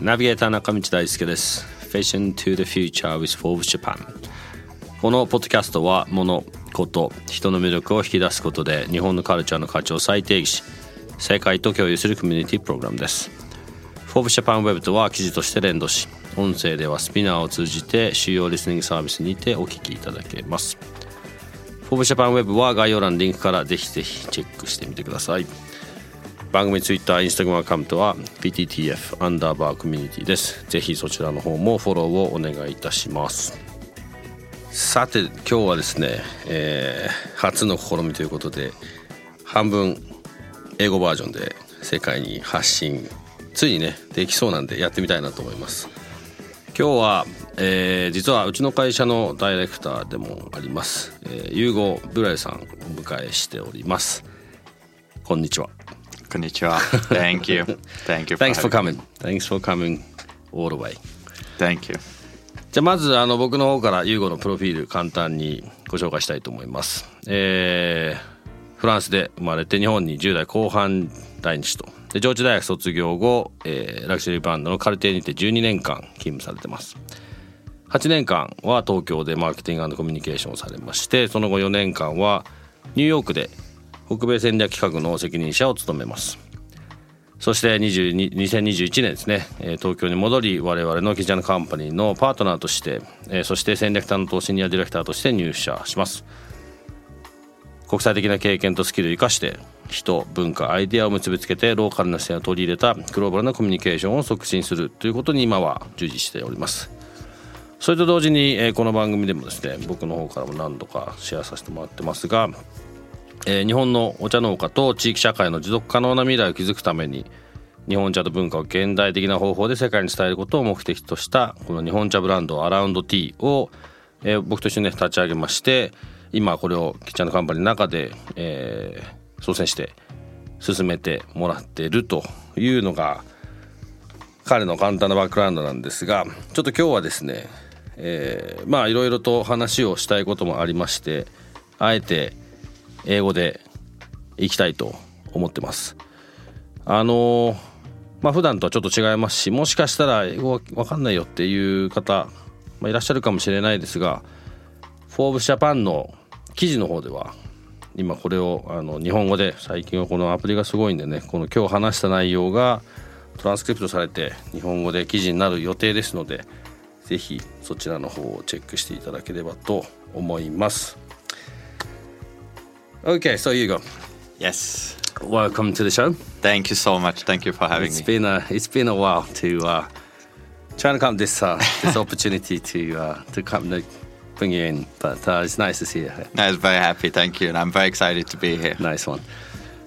ナビゲーター中道大輔です。Fashion to the Future with Forbes Japan このポッドキャストは物こと人の魅力を引き出すことで日本のカルチャーの価値を再定義し世界と共有するコミュニティプログラムです。Forbes Japan Web とは記事として連動し音声ではスピナーを通じて主要リスニングサービスにてお聞きいただけます。Forbes Japan Web は概要欄リンクからぜひぜひチェックしてみてください。番組ツイッター、インスタグラムアカウントは PTTF アンダーバーコミュニティです。ぜひそちらの方もフォローをお願いいたします。さて今日はですね、えー、初の試みということで半分英語バージョンで世界に発信ついにねできそうなんでやってみたいなと思います。今日は、えー、実はうちの会社のダイレクターでもあります、えー、ユーゴ・ブライさんをお迎えしております。こんにちは。こんにちは。Thank you. Thank you. For Thanks for coming. Thanks for coming all the way. Thank you. じゃあまずあの僕の方からユーゴのプロフィール簡単にご紹介したいと思います。えー、フランスで生まれて日本に10代後半来日と。で上智大学卒業後、えー、ラクシュリーバンドのカルテにて12年間勤務されてます。8年間は東京でマーケティングコミュニケーションをされましてその後4年間はニューヨークで北米戦略企画の責任者を務めます。そして2021年ですね。東京に戻り我々のキジャンカンパニーのパートナーとしてそして戦略担当シニアディレクターとして入社します。国際的な経験とスキルを生かして人文化アイデアを結びつけてローカルな視点を取り入れたグローバルなコミュニケーションを促進するということに今は従事しております。それと同時にこの番組でもですね僕の方からも何度かシェアさせてもらってますがえー、日本のお茶農家と地域社会の持続可能な未来を築くために日本茶と文化を現代的な方法で世界に伝えることを目的としたこの日本茶ブランドアラウンドティーを、えー、僕と一緒に、ね、立ち上げまして今これをキッチャンのカンパニーの中で、えー、操船して進めてもらってるというのが彼の簡単なバックグラウンドなんですがちょっと今日はですね、えー、まあいろいろと話をしたいこともありましてあえて英語でいきたいと思ってます。あのまあ普段とはちょっと違いますしもしかしたら英語わかんないよっていう方、まあ、いらっしゃるかもしれないですが「フォーブスジャパンの記事の方では今これをあの日本語で最近はこのアプリがすごいんでねこの今日話した内容がトランスクリプトされて日本語で記事になる予定ですので是非そちらの方をチェックしていただければと思います。Okay, so Hugo. Yes. Welcome to the show. Thank you so much. Thank you for having it's me. Been a, it's been a while to uh, try to come this uh, this opportunity to uh, to come to bring you in, but uh, it's nice to see you. Here. I was very happy. Thank you, and I'm very excited to be here. Nice one.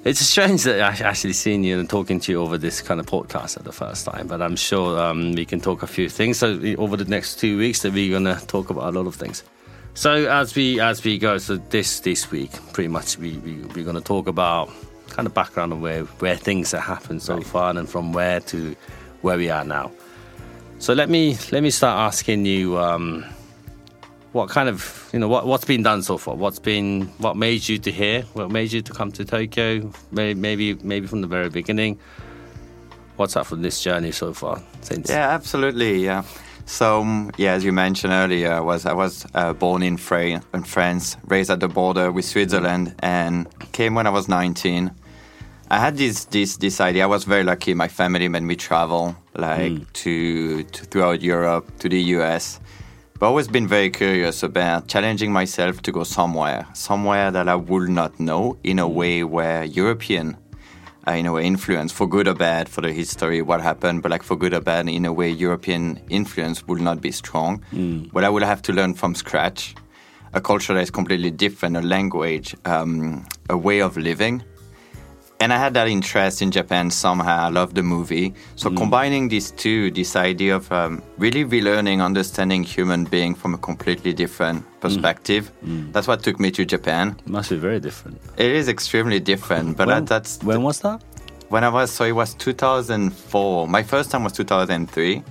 It's strange that I actually seeing you and talking to you over this kind of podcast at the first time, but I'm sure um, we can talk a few things. So over the next two weeks, that we're gonna talk about a lot of things. So as we as we go, so this this week, pretty much we, we we're going to talk about kind of background of where where things have happened so right. far, and from where to where we are now. So let me let me start asking you. Um, what kind of you know what what's been done so far? What's been what made you to here? What made you to come to Tokyo? Maybe maybe, maybe from the very beginning. What's up from this journey so far? Since yeah, absolutely. Yeah. So um, yeah, as you mentioned earlier, I was I was uh, born in, Fra- in France, raised at the border with Switzerland, and came when I was 19. I had this this this idea. I was very lucky. My family made me travel like mm. to, to throughout Europe, to the US. But I've always been very curious about challenging myself to go somewhere, somewhere that I would not know in a hmm. way where European uh, in a way influence for good or bad for the history what happened but like for good or bad in a way european influence will not be strong mm. but i will have to learn from scratch a culture that is completely different a language um, a way of living and I had that interest in Japan somehow. I love the movie. So mm. combining these two, this idea of um, really relearning, understanding human being from a completely different mm. perspective, mm. that's what took me to Japan. Must be very different. It is extremely different, but when, that, that's when was that? when I was so it was 2004. My first time was 2003,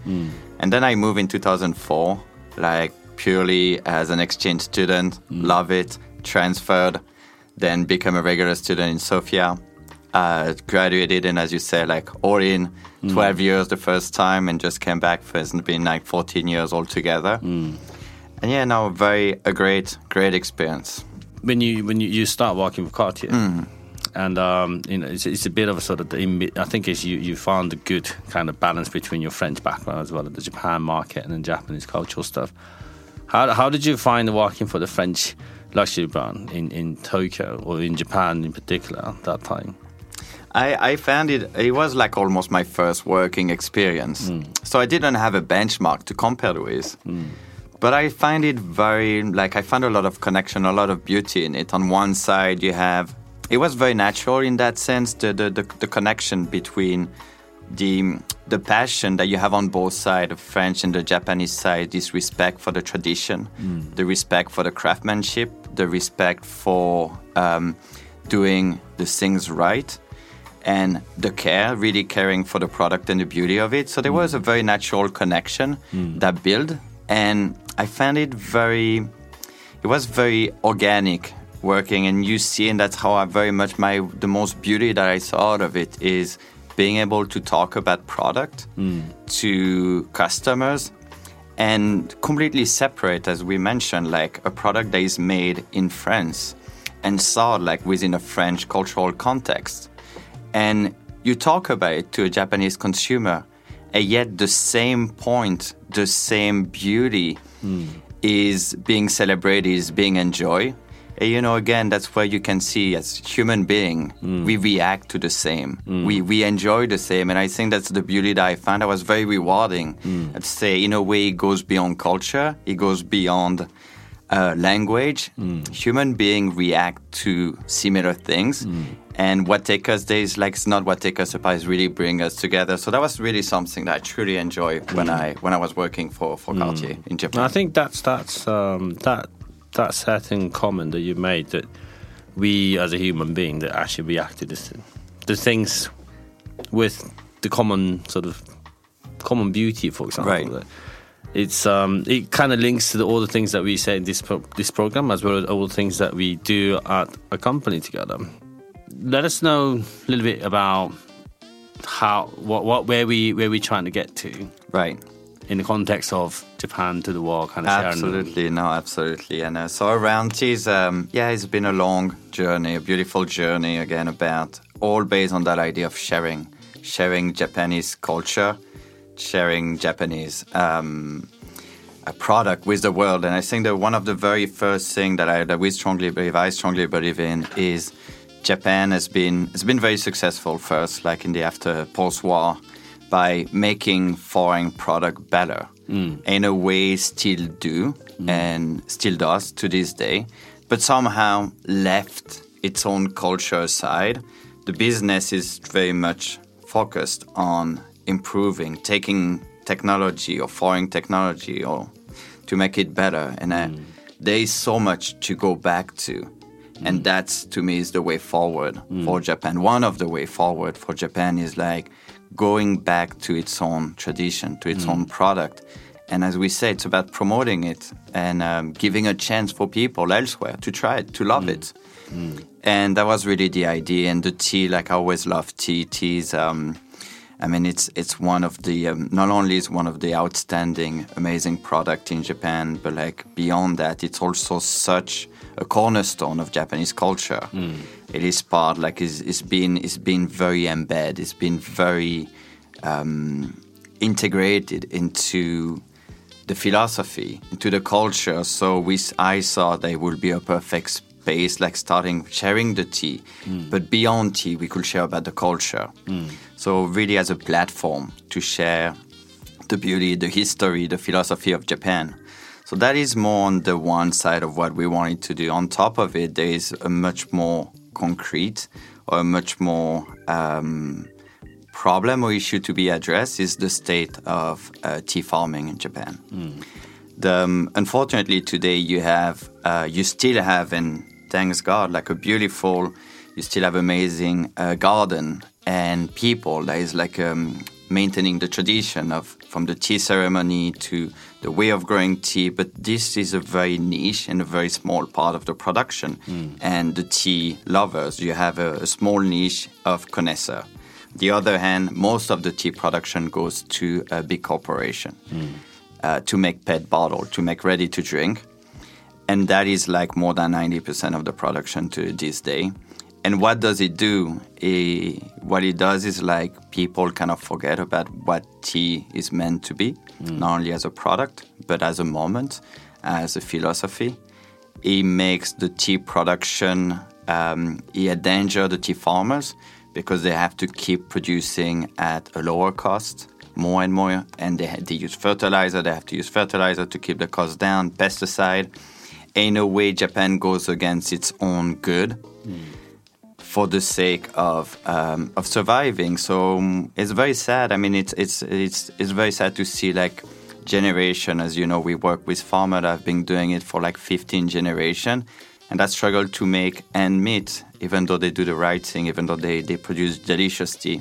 and then I moved in 2004, like purely as an exchange student. Love it. Transferred, then become a regular student in Sophia. Uh, graduated, and as you say, like all in 12 years the first time, and just came back for it's been like 14 years altogether. And yeah, now a very a great, great experience. when you when you, you start working with Cartier, and um, you know it's, it's a bit of a sort of the, I think is you you found a good kind of balance between your French background as well as the Japan market and then Japanese cultural stuff. How how did you find working for the French luxury brand in in Tokyo or in Japan in particular at that time? I, I found it, it was like almost my first working experience. Hmm. So I didn't have a benchmark to compare with. Hmm. But I find it very, like, I found a lot of connection, a lot of beauty in it. On one side, you have, it was very natural in that sense, the, the, the, the connection between the, the passion that you have on both sides, the French and the Japanese side, this respect for the tradition, hmm. the respect for the craftsmanship, the respect for um, doing the things right and the care, really caring for the product and the beauty of it. So there was a very natural connection hmm. that built, and I found it very, it was very organic working, and you see, and that's how I very much my the most beauty that I saw out of it is being able to talk about product hmm. to customers and completely separate, as we mentioned, like a product that is made in France and sold like within a French cultural context. And you talk about it to a Japanese consumer, and yet the same point, the same beauty hmm. is being celebrated, is being enjoyed. And, you know, again, that's where you can see as human being, hmm. we react to the same. Hmm. We we enjoy the same, and I think that's the beauty that I found. That was very rewarding. I'd say, in a way, it goes beyond culture. It goes beyond uh, language. Human being react to similar things, and what take us Days, like it's not what take us apart. Is really bring us together. So that was really something that I truly enjoy when I when I was working for for Cartier in Japan. I think that's that's um, that that certain comment that you made that we as a human being that actually reacted to the things with the common sort of common beauty, for example. Right. It's um, it kind of links to the, all the things that we say in this pro- this program, as well as all the things that we do at a company together. Let us know a little bit about how what what where we where we trying to get to right. in the context of Japan to the world kind of sharing. Absolutely, no, absolutely. And uh, so around teas, um, yeah, it's been a long journey, a beautiful journey again about all based on that idea of sharing, sharing Japanese culture, sharing Japanese um, a product with the world. And I think that one of the very first thing that I that we strongly believe, I strongly believe in, is Japan has been has been very successful first, like in the after post-war, by making foreign product better. Mm. In a way, still do mm. and still does to this day, but somehow left its own culture aside. The business is very much focused on improving, taking technology or foreign technology or to make it better. And uh, mm. there is so much to go back to. And mm. that's to me is the way forward mm. for Japan. One of the way forward for Japan is like going back to its own tradition, to its mm. own product. And as we say, it's about promoting it and um, giving a chance for people elsewhere to try it, to love it. And that was really the idea. And the tea, like I always love tea. Tea is, um, I mean, it's it's one of the um, not only is one of the outstanding, amazing product in Japan, but like beyond that, it's also such a cornerstone of Japanese culture. It is part like it's, it's been it's been very embedded. It's been very um, integrated into the philosophy, into the culture. So we, I thought they would be a perfect space, like starting sharing the tea, but beyond tea, we could share about the culture. So really, as a platform to share the beauty, the history, the philosophy of Japan. So that is more on the one side of what we wanted to do. On top of it, there is a much more concrete or a much more um, problem or issue to be addressed is the state of uh, tea farming in Japan. The, um, unfortunately, today you have uh, you still have, and thanks God, like a beautiful, you still have amazing uh, garden and people that is like um, maintaining the tradition of from the tea ceremony to the way of growing tea. But this is a very niche and a very small part of the production. And the tea lovers, you have a, a small niche of connoisseur. The other hand, most of the tea production goes to a big corporation uh, to make pet bottle, to make ready to drink. And that is like more than 90% of the production to this day. And what does it do? Eh, what it does is like people kind of forget about what tea is meant to be, not only as a product, but as a moment, as a philosophy. It makes the tea production, um, it endanger the tea farmers because they have to keep producing at a lower cost more and more, and they, they use fertilizer. They have to use fertilizer to keep the cost down, pesticide. In a way, Japan goes against its own good for the sake of um, of surviving. So um, it's very sad. I mean, it's it's it's it's very sad to see like generation. As you know, we work with farmers I've been doing it for like 15 generation, and that struggle to make end meet, even though they do the right thing, even though they they produce delicious tea.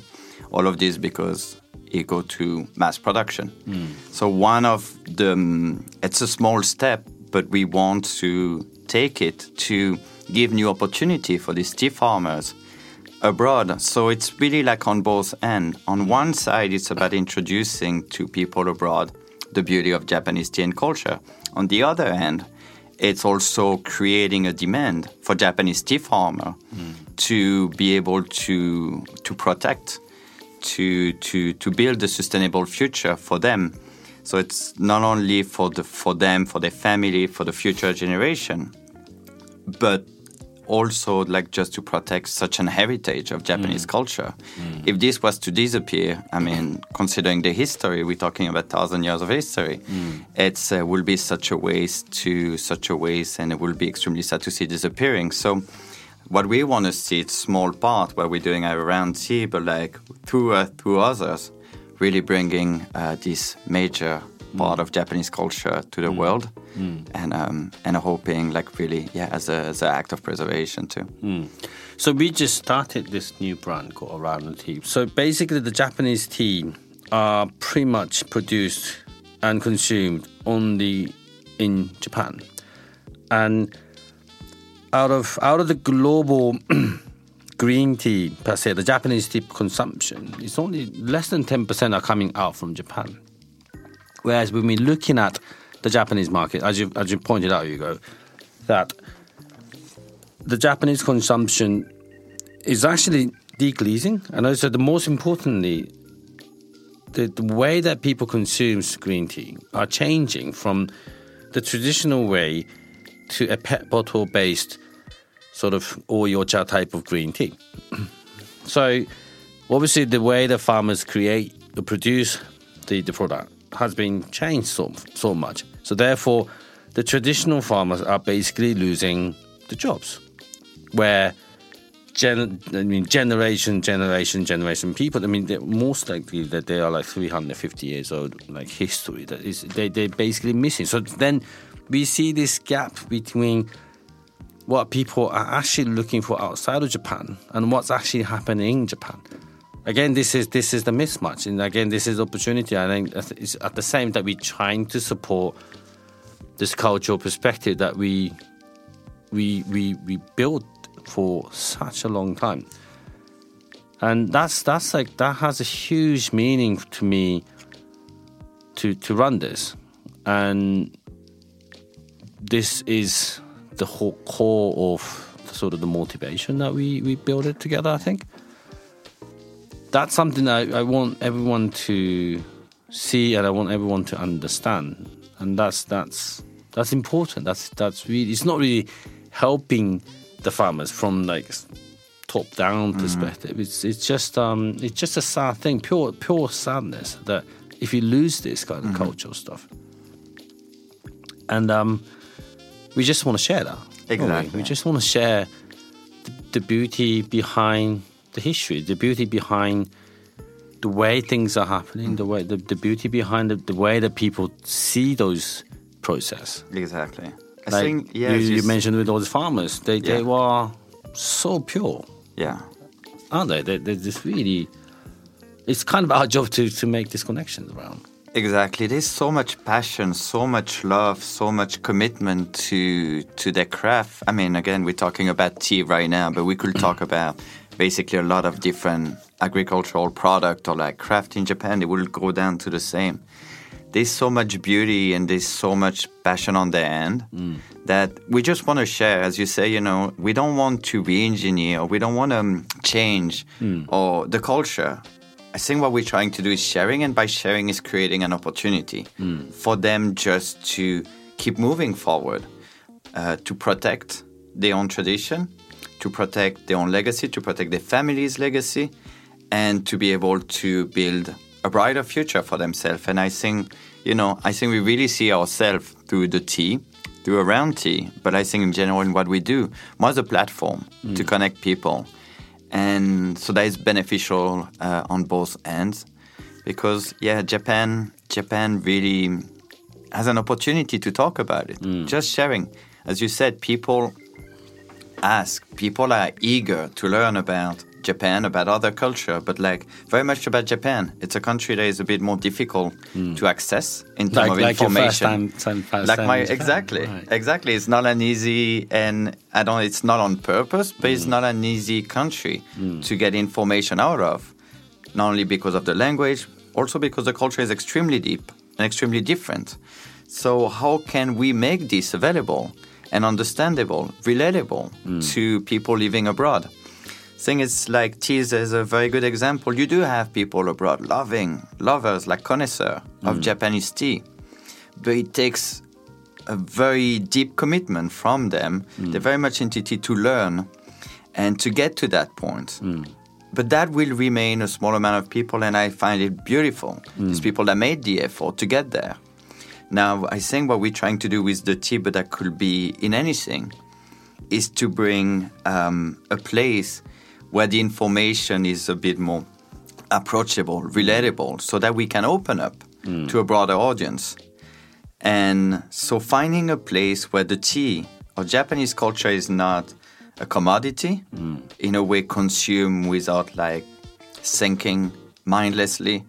All of this because it go to mass production. So one of the um, it's a small step, but we want to take it to give new opportunity for these tea farmers abroad. So it's really like on both ends. On one side, it's about introducing to people abroad the beauty of Japanese tea and culture. On the other hand, it's also creating a demand for Japanese tea farmer mm. to be able to to protect, to to to build a sustainable future for them. So it's not only for the for them, for their family, for the future generation, but also like just to protect such an heritage of Japanese culture. If this was to disappear, I mean, considering the history, we're talking about thousand years of history. It uh, will be such a waste to such a waste, and it will be extremely sad to see disappearing. So. What we want to see, it's small part where we're doing our round tea, but like through uh, through others, really bringing uh, this major part of Japanese culture to the world, and um, and hoping like really yeah as a as an act of preservation too. So we just started this new brand called Around the Tea. So basically, the Japanese tea are pretty much produced and consumed only in Japan, and out of out of the global green tea per se, the Japanese tea consumption is only less than ten percent are coming out from Japan. Whereas when we're looking at the Japanese market, as you as you pointed out, Hugo, that the Japanese consumption is actually decreasing, and also the most importantly, the, the way that people consume green tea are changing from the traditional way to a pet bottle based sort of Oi Ocha type of green tea. so obviously the way the farmers create or produce the, the product has been changed so, so much. So therefore the traditional farmers are basically losing the jobs where gen, I mean generation, generation, generation people. I mean, most likely that they are like 350 years old, like history that is they they're basically missing. So then we see this gap between what people are actually looking for outside of Japan and what's actually happening in Japan. Again, this is this is the mismatch, and again, this is opportunity. I think it's at the same time we're trying to support this cultural perspective that we we we we built for such a long time and that's that's like that has a huge meaning to me to to run this and this is the whole core of sort of the motivation that we we build it together i think. That's something that I, I want everyone to see and i want everyone to understand. And that's that's that's important. That's that's really it's not really helping the farmers from like top down perspective. It's it's just um it's just a sad thing, pure pure sadness that if you lose this kind of cultural stuff. And um we just want to share that. don't we? Exactly. We just want to share the the beauty behind the history, the beauty behind the way things are happening, the way the, the beauty behind the, the way that people see those process. Exactly. I Like think yeah, you, you mentioned with all the farmers, they they were so pure, yeah. aren't they? They they just really. It's kind of our job to to make these connections around. Exactly. There's so much passion, so much love, so much commitment to to their craft. I mean, again, we're talking about tea right now, but we could talk about basically a lot of different agricultural product or like craft in Japan. It will go down to the same. There's so much beauty and there's so much passion on their end mm. that we just want to share. As you say, you know, we don't want to re-engineer we don't want to change mm. or the culture. I think what we're trying to do is sharing, and by sharing is creating an opportunity for them just to keep moving forward, uh, to protect their own tradition, to protect their own legacy, to protect their family's legacy, and to be able to build a brighter future for themselves. And I think, you know, I think we really see ourselves through the tea, through around tea, but I think in general in what we do, more as a platform to connect people and so that is beneficial uh, on both ends because yeah japan japan really has an opportunity to talk about it. Just sharing. As you said people ask people are eager to learn about japan about other culture but like very much about japan. It's a country that is a bit more difficult to access in terms Like- of like your first information. time- first like my exactly right. exactly. It's not an easy and i don't it's not on purpose but Mm. it's not an easy country to get information out of not only because of the language also because the culture is extremely deep and extremely different. So how can we make this available and understandable relatable Mm. to people living abroad thing is like teas is a very good example you do have people abroad loving lovers like connoisseur Mm. of japanese tea but it takes a very deep commitment from them. They're very much into it to learn and to get to that point. But that will remain a small amount of people, and I find it beautiful. These people that made the effort to get there. Now, I think what we're trying to do with the tea, but that could be in anything, is to bring um, a place where the information is a bit more approachable, relatable, so that we can open up hmm. to a broader audience. And so finding a place where the tea or Japanese culture is not a commodity, hmm. in a way consumed without like thinking mindlessly,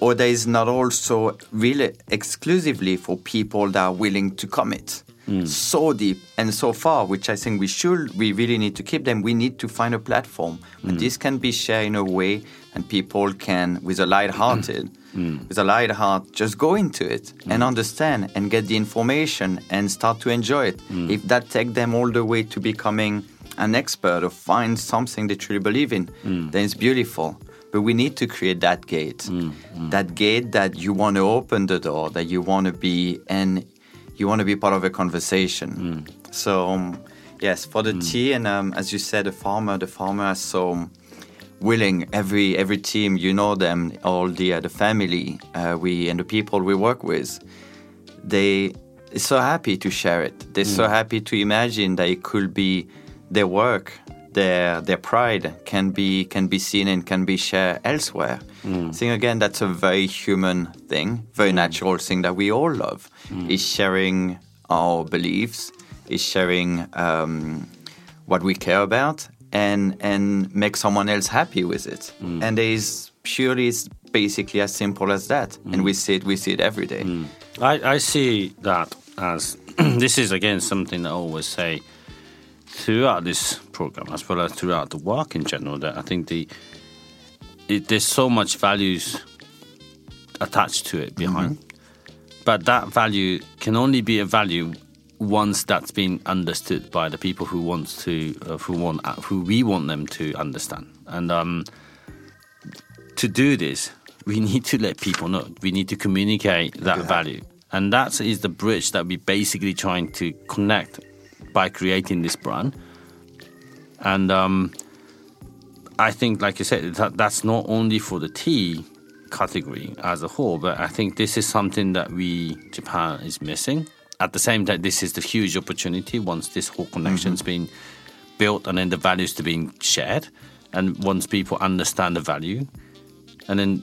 or there is not also really exclusively for people that are willing to commit so deep and so far, which I think we should, we really need to keep them. We need to find a platform. Where mm. this can be shared in a way and people can, with a light-hearted, mm. mm. with a light heart, just go into it and understand and get the information and start to enjoy it. If that take them all the way to becoming an expert or find something they truly believe in, then it's beautiful. But we need to create that gate, that gate that you want to open the door, that you want to be, and you want to be part of a conversation. So, um, yes, for the tea, and um, as you said, the farmer, the farmer is so willing. Every every team, you know them, all the uh, the family, uh, we and the people we work with, they are so happy to share it. They're so happy to imagine that it could be their work, their their pride can be can be seen and can be shared elsewhere. Hmm. I think again that's a very human thing, very hmm. natural thing that we all love. Hmm. Is sharing our beliefs, is sharing um, what we care about, and and make someone else happy with it. And there is purely it's basically as simple as that. And we see it we see it every day. I, I see that as this is again something I always say throughout this program as well as throughout the work in general that I think the it, there's so much values attached to it behind. But that value can only be a value once that's been understood by the people who wants to uh, who want uh, who we want them to understand. And um, to do this we need to let people know. We need to communicate that Yeah. value. And that is the bridge that we're basically trying to connect by creating this brand. And um, I think, like you said, that, that's not only for the tea category as a whole, but I think this is something that we Japan is missing. At the same time, this is the huge opportunity once this whole connection's been built and then the values to being shared and once people understand the value. And then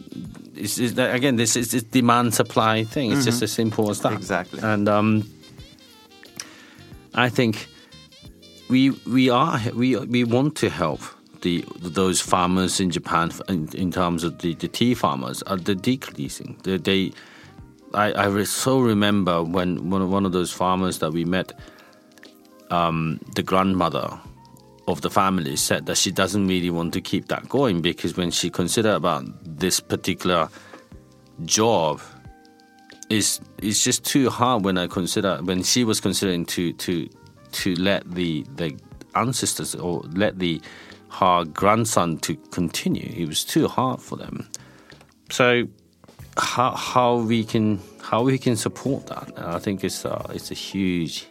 it's, it's again this is demand supply thing. It's just as simple as that. Exactly. and um, I think we we are we we want to help the those farmers in Japan in, in terms of the, the tea farmers are the decreasing. They, they I, I so remember when one of, one of those farmers that we met um, the grandmother of the family said that she doesn't really want to keep that going because when she considered about this particular job is it's just too hard when I consider when she was considering to to to let the the ancestors or let the her grandson to continue. It was too hard for them. So how how we can how we can support that? I think it's uh, it's a huge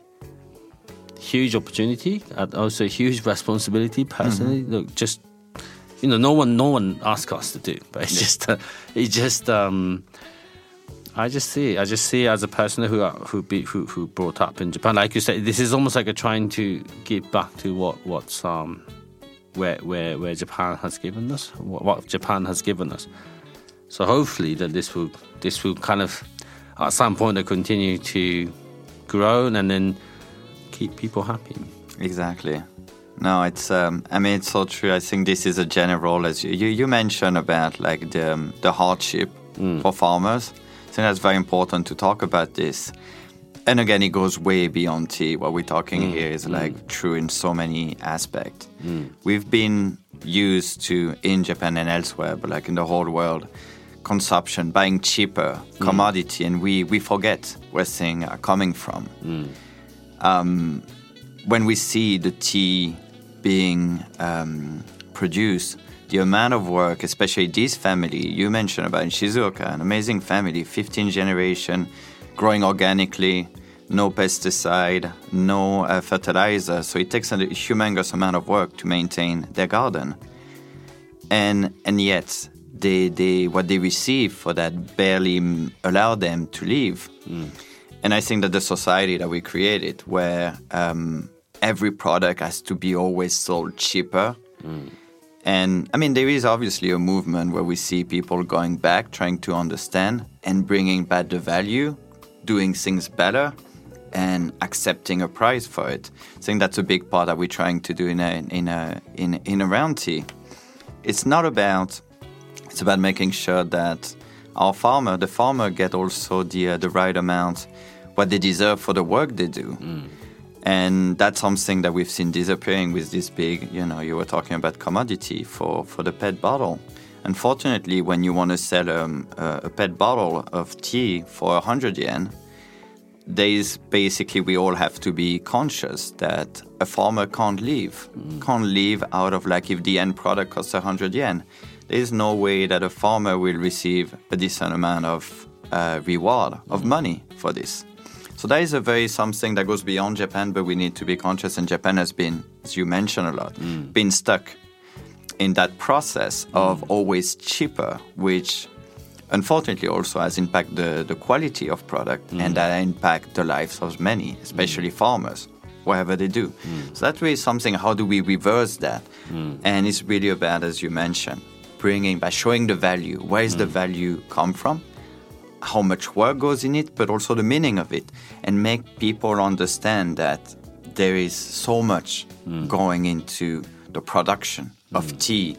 huge opportunity and also a huge responsibility personally. Look, just you know, no one no one asked us to do, but it's just uh, it's just um, I just see I just see as a person who who be who who brought up in Japan, like you said, this is almost like a trying to give back to what what's um where where where Japan has given us, what, what Japan has given us. So hopefully that this will this will kind of at some point continue to grow and then keep people happy. Exactly. No, it's. Um, I mean, it's so true. I think this is a general, as you you, you mentioned about like the um, the hardship for farmers. I think that's very important to talk about this. And again, it goes way beyond tea. What we're talking mm, here is mm. like true in so many aspects. Mm. We've been used to in Japan and elsewhere, but like in the whole world, consumption, buying cheaper commodity, and we we forget where things are coming from um, when we see the tea being um, produced, the amount of work, especially this family you mentioned about in Shizuoka, an amazing family, 15 generation, growing organically, no pesticide, no uh, fertilizer. So it takes a humongous amount of work to maintain their garden, and and yet they they what they receive for that barely mm, allow them to live. And I think that the society that we created, where um, every product has to be always sold cheaper, and I mean, there is obviously a movement where we see people going back, trying to understand and bringing back the value, doing things better, and accepting a price for it. I think that's a big part that we're trying to do in a in a in in around tea. It's not about it's about making sure that our farmer, the farmer, get also the uh, the right amount, what they deserve for the work they do. And that's something that we've seen disappearing with this big, you know, you were talking about commodity for, for the PET bottle. Unfortunately, when you want to sell um, a, a PET bottle of tea for 100 yen, there is basically we all have to be conscious that a farmer can't live, can't live out of like if the end product costs 100 yen. There is no way that a farmer will receive a decent amount of uh, reward of money for this. So that is a very something that goes beyond Japan, but we need to be conscious. And Japan has been, as you mentioned a lot, mm. been stuck in that process of mm. always cheaper, which unfortunately also has impact the, the quality of product mm. and that impact the lives of many, especially farmers, whatever they do. So that way something, how do we reverse that? And it's really about, as you mentioned, bringing by showing the value. Where is the value come from? How much work goes in it, but also the meaning of it, and make people understand that there is so much hmm. going into the production of hmm. tea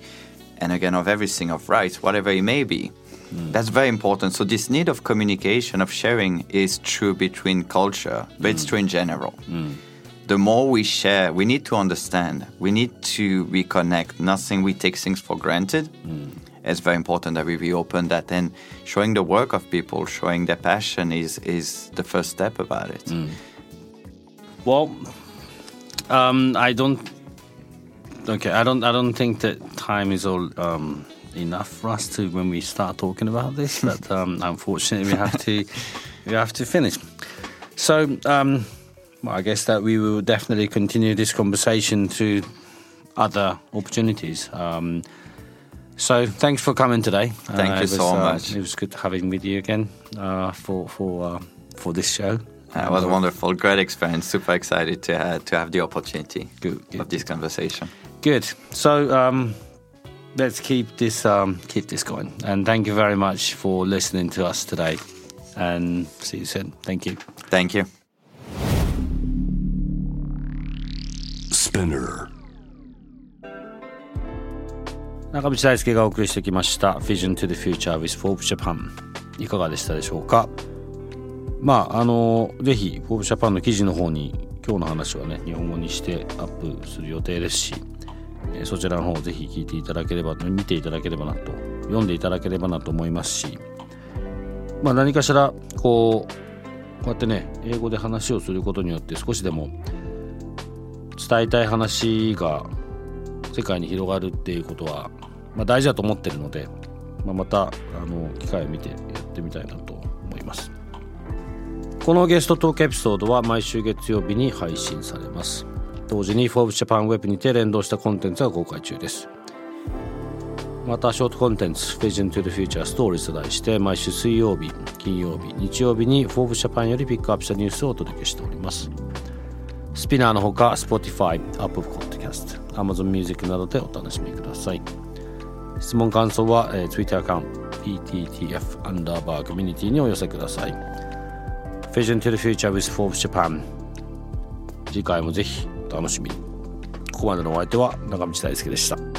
and again of everything of rice whatever it may be. Hmm. That's very important. So this need of communication of sharing is true between culture but it's true in general. The more we share we need to understand. We need to reconnect. Nothing we take things for granted it's very important that we reopen that and showing the work of people showing their passion is is the first step about it Well, um, I don't. Okay, I don't. I don't think that time is all um, enough for us to when we start talking about this. But um, unfortunately, we have to. we have to finish. So, um, well, I guess that we will definitely continue this conversation to other opportunities. Um, so, thanks for coming today. Thank you was, so uh, much. It was good having with you again uh, for for uh, for this show. Uh, it was wonderful, great experience. Super excited to uh, to have the opportunity Good, good. of this conversation. Good. So um, let's keep this um, keep this going. And thank you very much for listening to us today. And see you soon. Thank you. Thank you. Spinner. 中道大輔がお送りしてきました Vision to the Future with Forbes Japan いかがでしたでしょうか？まああのぜひ Forbes Japan の記事の方に今日の話はね日本語にしてアップする予定ですしえそちらの方をぜひ聞いていただければ見ていただければなと読んでいただければなと思いますしまあ何かしらこうこうやってね英語で話をすることによって少しでも伝えたい話が世界に広がるっていうことは、まあ、大事だと思ってるので、まあ、またあの機会を見てやってみたいなと思います。このゲストトークエピソードは毎週月曜日に配信されます。同時に Forbes Japan Web にて連動したコンテンツが公開中です。またショートコンテンツ Vision to the Future Stories と題して毎週水曜日金曜日日曜日に Forbes Japan よりピックアップしたニュースをお届けしております。スピナーのほか Spotify、Apple Podcast、Amazon Music などでお楽しみください。質問感想は、えー Twitter アカウント PTTF アンダーバーコミュニティにお寄せください。Vision to the Future with Forbes Japan 次回もぜひお楽しみに。ここまでのお相手は中道大輔でした。